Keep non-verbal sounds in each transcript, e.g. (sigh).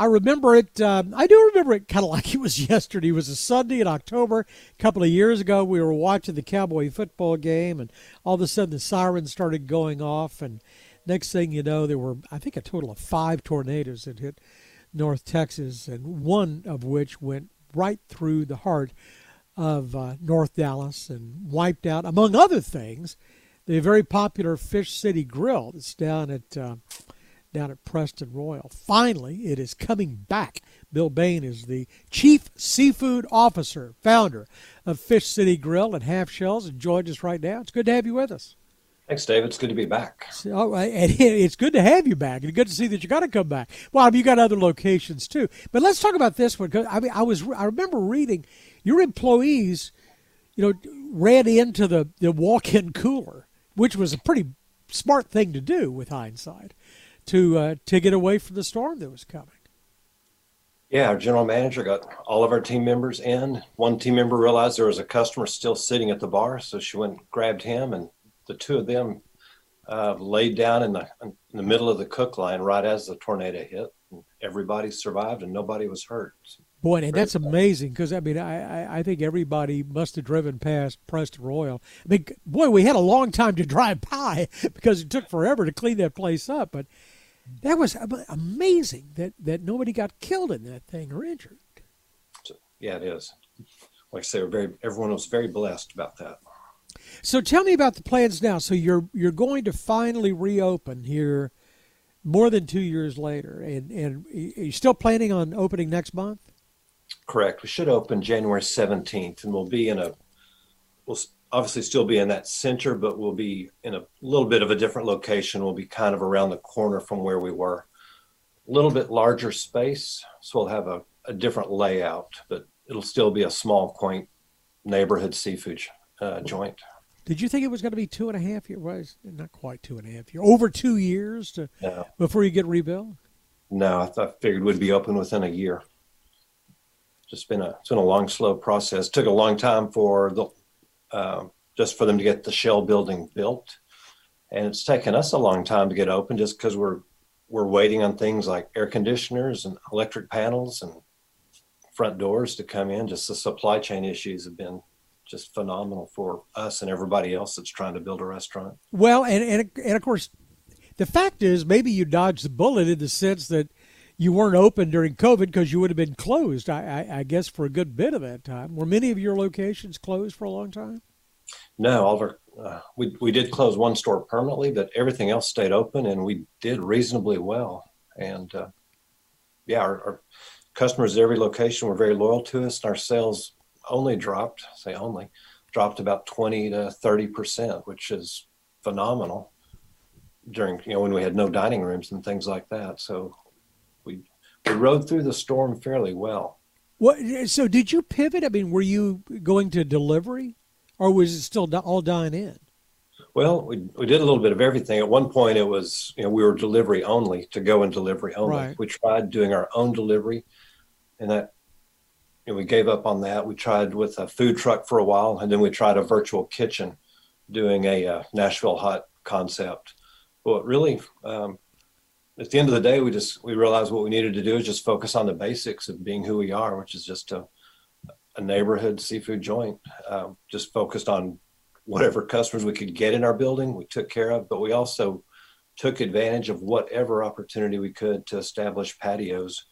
I remember it. Um, I do remember it kind of like (laughs) it was yesterday. It was a Sunday in October, a couple of years ago. We were watching the Cowboy football game, and all of a sudden the sirens started going off. And next thing you know, there were I think a total of five tornadoes that hit North Texas, and one of which went right through the heart of uh, North Dallas and wiped out, among other things, the very popular Fish City Grill that's down at uh, down at Preston Royal. Finally, it is coming back. Bill Bayne is the chief seafood officer, founder of Fish City Grill and Half Shells, and joins us right now. It's good to have you with us. Thanks, Dave. It's good to be back. So, and (laughs) it's good to have you back, and good to see that you got to come back. Well, you got other locations too, but let's talk about this one. I mean, I was I remember reading your employees, you know, ran into the the walk-in cooler, which was a pretty smart thing to do with hindsight, to uh, to get away from the storm that was coming. Yeah, our general manager got all of our team members in. One team member realized there was a customer still sitting at the bar, so she went and grabbed him and the two of them uh, laid down in the in the middle of the cook line right as the tornado hit. Everybody survived and nobody was hurt. Boy, and that's amazing because I mean, I, I think everybody must have driven past Preston Royal. I mean, boy, we had a long time to drive (laughs) by because it took forever to clean that place up. But that was uh, amazing that that nobody got killed in that thing or injured. So, yeah, it is. Like I say, very everyone was very blessed about that. So tell me about the plans now. So you're you're going to finally reopen here more than two years later, and and are you still planning on opening next month? Correct. We should open January seventeenth, and we'll be in a we'll obviously still be in that center, but we'll be in a little bit of a different location. We'll be kind of around the corner from where we were. A little bit larger space, so we'll have a, a different layout, but it'll still be a small, quaint neighborhood seafood uh, joint. Did you think it was going to be two and a half years? Well, not quite two and a half years. Over two years to no. before you get rebuilt. No, I thought figured we'd be open within a year. Just been a it's been a long, slow process. Took a long time for the uh, just for them to get the shell building built, and it's taken us a long time to get open just because we're we're waiting on things like air conditioners and electric panels and front doors to come in. Just the supply chain issues have been just phenomenal for us and everybody else that's trying to build a restaurant. Well, and, and, and of course, the fact is maybe you dodged the bullet in the sense that you weren't open during COVID because you would have been closed, I, I, I, guess, for a good bit of that time. Were many of your locations closed for a long time? No, all our, uh, we, we did close one store permanently, but everything else stayed open and we did reasonably well. And uh, yeah, our, our customers at every location were very loyal to us and our sales only dropped, say only, dropped about 20 to 30 percent, which is phenomenal during you know when we had no dining rooms and things like that. So we rode through the storm fairly well. What? So did you pivot? I mean, were you going to delivery, or was it still all dine in? Well, we, we did a little bit of everything. At one point, it was you know we were delivery only to go and delivery only. Right. We tried doing our own delivery, and that and we gave up on that. We tried with a food truck for a while, and then we tried a virtual kitchen, doing a uh, Nashville hot concept. But really, um, at the end of the day, we just we realized what we needed to do is just focus on the basics of being who we are, which is just a, a neighborhood seafood joint. Um, just focused on whatever customers we could get in our building, we took care of, but we also took advantage of whatever opportunity we could to establish patios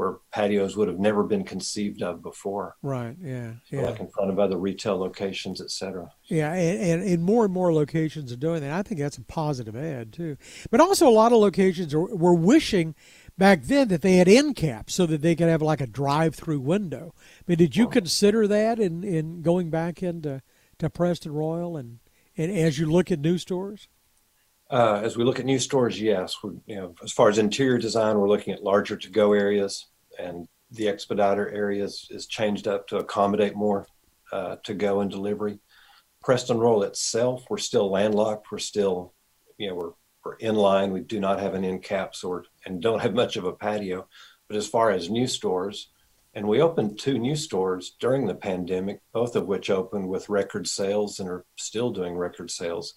where patios would have never been conceived of before. Right. Yeah. So yeah. Like in front of other retail locations, et cetera. Yeah, and, and, and, more and more locations are doing that. I think that's a positive ad too. But also, a lot of locations are, were wishing back then that they had end caps so that they could have like a drive-through window. I mean, did you well, consider that in, in going back into to Preston Royal and and as you look at new stores? Uh, as we look at new stores, yes. We, you know, as far as interior design, we're looking at larger to-go areas, and the expediter areas is changed up to accommodate more uh, to-go and delivery. Preston Royal itself, we're still landlocked. We're still, you know, we're we're in line. We do not have an end cap, or and don't have much of a patio. But as far as new stores, and we opened two new stores during the pandemic, both of which opened with record sales and are still doing record sales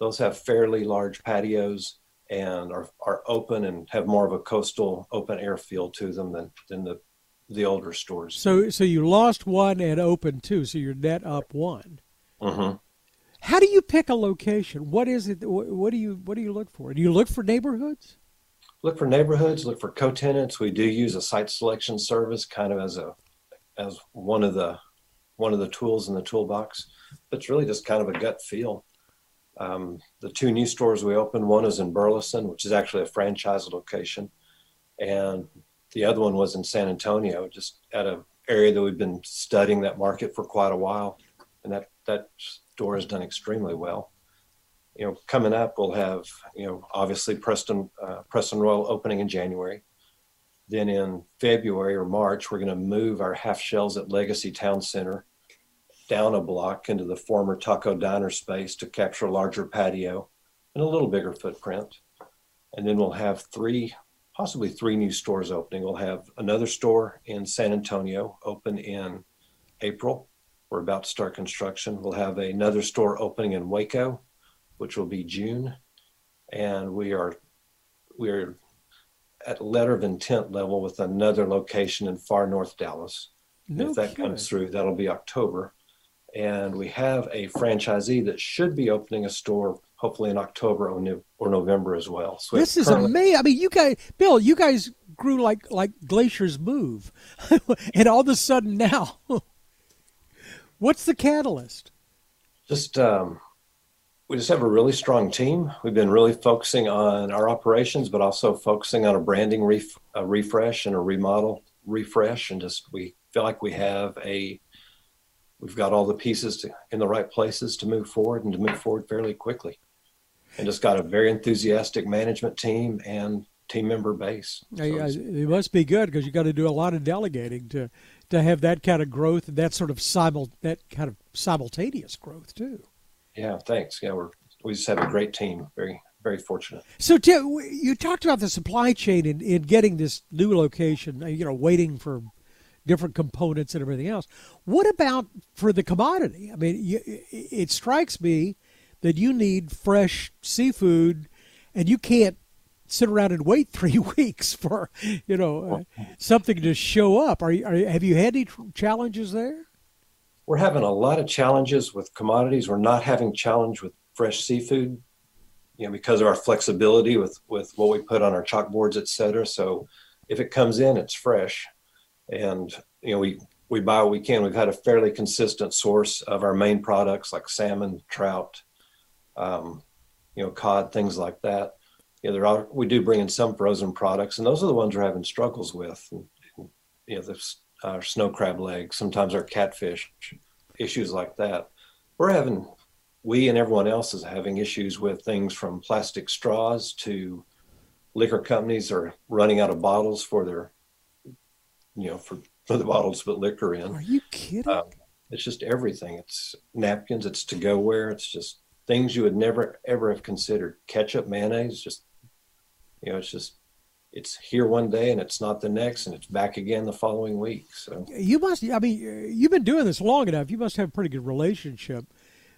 those have fairly large patios and are, are open and have more of a coastal open air feel to them than, than the the older stores. So so you lost one and opened two, so you're net up one. Mm-hmm. How do you pick a location? What is it? What do you what do you look for? Do you look for neighborhoods? Look for neighborhoods. Look for co-tenants. We do use a site selection service, kind of as a as one of the one of the tools in the toolbox. But it's really just kind of a gut feel. Um, the two new stores we opened, one is in Burleson, which is actually a franchise location, and the other one was in San Antonio, just at an area that we've been studying that market for quite a while, and that that store has done extremely well. You know, coming up, we'll have you know obviously Preston uh, Preston Royal opening in January. Then in February or March, we're going to move our half shells at Legacy Town Center down a block into the former taco diner space to capture a larger patio and a little bigger footprint. And then we'll have three, possibly three new stores opening. We'll have another store in San Antonio open in April. We're about to start construction. We'll have another store opening in Waco, which will be June. And we are we are at letter of intent level with another location in far north Dallas. No if that kidding. comes through, that'll be October and we have a franchisee that should be opening a store hopefully in October or, no, or November as well. So this is amazing. I mean, you guys, Bill, you guys grew like like glaciers move, (laughs) and all of a sudden now, (laughs) what's the catalyst? Just um, we just have a really strong team. We've been really focusing on our operations, but also focusing on a branding ref, a refresh and a remodel refresh, and just we feel like we have a we've got all the pieces to, in the right places to move forward and to move forward fairly quickly. And just got a very enthusiastic management team and team member base. So it must be good because you got to do a lot of delegating to to have that kind of growth and that sort of simul that kind of simultaneous growth too. Yeah, thanks. Yeah, we're we just have a great team. Very very fortunate. So, Tim, you talked about the supply chain in, in getting this new location. Uh, you know, waiting for different components and everything else. What about for the commodity? I mean, you, it strikes me that you need fresh seafood, and you can't sit around and wait (laughs) three weeks for you know uh, something to show up. Are you, are, have you had any challenges there? We're having a lot of challenges with commodities. We're not having challenge with fresh seafood, you know, because of our flexibility with with what we put on our chalkboards, et cetera. So if it comes in, it's fresh and you know we we buy what we can. We've had a fairly consistent source of our main products like salmon, trout, um, you know, cod, things like that. You know, there are we do bring in some frozen products, and those are the ones we're having struggles with. You know, the our snow crab legs, sometimes our catfish, issues like that. We're having we and everyone else is having issues with things from plastic straws to liquor companies are running out of bottles for their you know, for, for the bottles to put liquor in. Are you kidding? Um, it's just everything. It's napkins. It's to go where. It's just things you would never ever have considered. Ketchup, mayonnaise. Just you know, it's just it's here one day and it's not the next, and it's back again the following week. So you must. I mean, you've been doing this long enough. You must have a pretty good relationship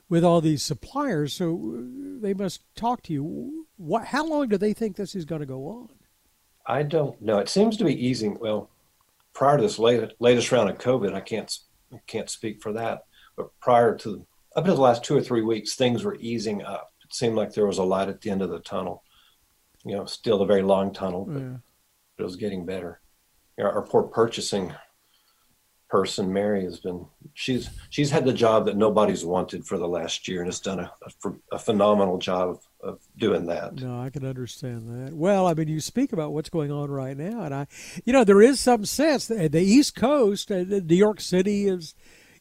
with all these suppliers. So they must talk to you. What? How long do they think this is going to go on? I don't know. It seems to be easing. Well, prior to this latest, latest round of COVID, I can't I can't speak for that. But prior to up until the last two or three weeks, things were easing up. It seemed like there was a light at the end of the tunnel. You know, still a very long tunnel, but yeah. it was getting better. You know, our poor purchasing person, Mary, has been she's she's had the job that nobody's wanted for the last year and has done a, a, a phenomenal job of, of, doing that. No, I can understand that. Well, I mean, you speak about what's going on right now, and I, you know, there is some sense that the East Coast, uh, New York City is.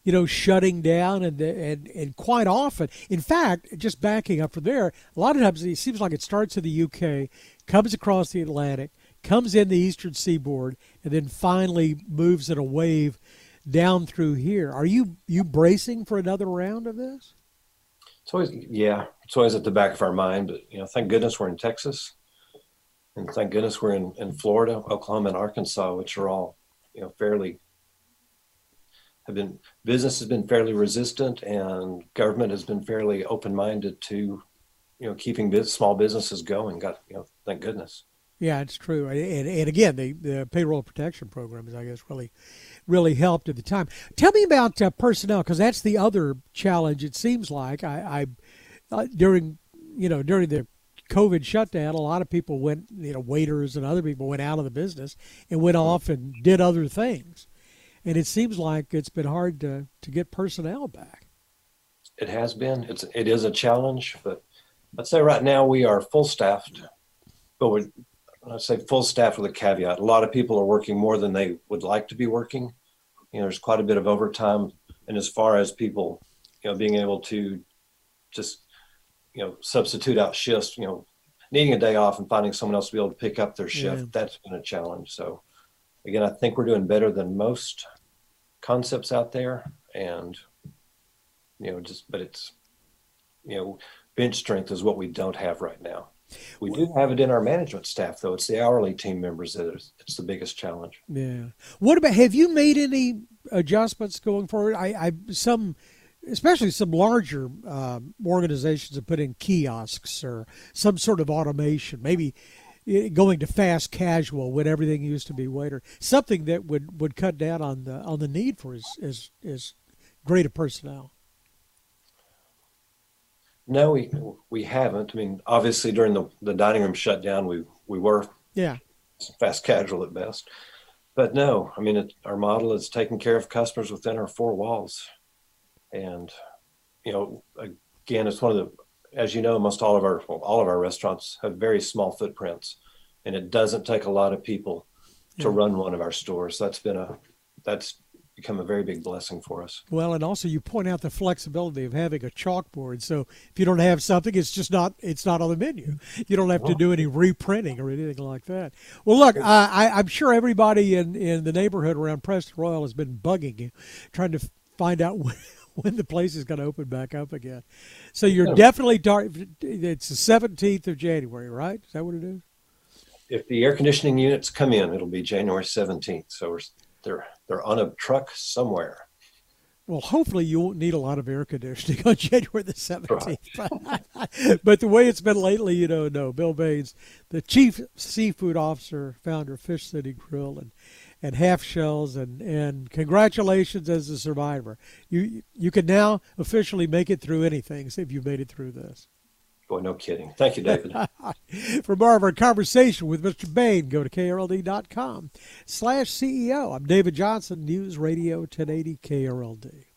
You know, shutting down and and and quite often, in fact, just backing up from there, a lot of times it seems like it starts in the UK, comes across the Atlantic, comes in the eastern seaboard, and then finally moves in a wave down through here. Are you you bracing for another round of this? It's always yeah, it's always at the back of our mind. But you know, thank goodness we're in Texas, and thank goodness we're in, in Florida, Oklahoma, and Arkansas, which are all you know fairly have been business has been fairly resistant, and government has been fairly open minded to you know keeping small businesses going. Got you know, thank goodness. Yeah, it's true. And, and again, the, the payroll protection program is, I guess, really, really helped at the time. Tell me about uh, personnel, because that's the other challenge. It seems like I, I uh, during, you know, during the COVID shutdown, a lot of people went, you know, waiters and other people went out of the business and went off and did other things. And it seems like it's been hard to, to get personnel back. It has been. It's it is a challenge, but I'd say right now we are full staffed, but we're I say full staff with a caveat. A lot of people are working more than they would like to be working. You know, there's quite a bit of overtime, and as far as people, you know, being able to just, you know, substitute out shifts, you know, needing a day off and finding someone else to be able to pick up their shift, yeah. that's been a challenge. So, again, I think we're doing better than most concepts out there, and you know, just but it's, you know, bench strength is what we don't have right now. We do have it in our management staff, though. It's the hourly team members that is it's the biggest challenge. Yeah. What about have you made any adjustments going forward? I, I some, especially some larger um, organizations have put in kiosks or some sort of automation. Maybe eh, going to fast casual when everything used to be waiter. Something that would, would cut down on the on the need for as as, as greater personnel. No, we we haven't. I mean, obviously during the, the dining room shutdown, we we were yeah fast casual at best. But no, I mean, it, our model is taking care of customers within our four walls, and you know, again, it's one of the, as you know, most all of our well, all of our restaurants have very small footprints, and it doesn't take a lot of people to yeah. run one of our stores. That's been a that's become a very big blessing for us. Well, and also you point out the flexibility of having a chalkboard. So if you don't have something, it's just not it's not on the menu. You don't have to do any reprinting or anything like that. Well, look, I, I'm sure everybody in in the neighborhood around Preston Royal has been bugging you, trying to find out (laughs) when, when the place is going to open back up again. So you're yeah. definitely tar- it's the 17th of January, right? Is that what it is? If the air conditioning units come in, it'll be January 17th. So we're they're they're on a truck somewhere. Well, hopefully you won't need a lot of air conditioning (laughs) on January the 17th. Right. (laughs) but the way it's been lately, you know, no. Bill Bayne's, the chief seafood officer, founder of Fish City Grill and, and Half Shells, and, and congratulations as a survivor. You you can now officially make it through anything if you've made it through this. Boy, no kidding. Thank you, David. (laughs) For more of our conversation with Mr. Bayne, go to krld.com slash CEO. I'm David Johnson, News Radio 1080 KRLD.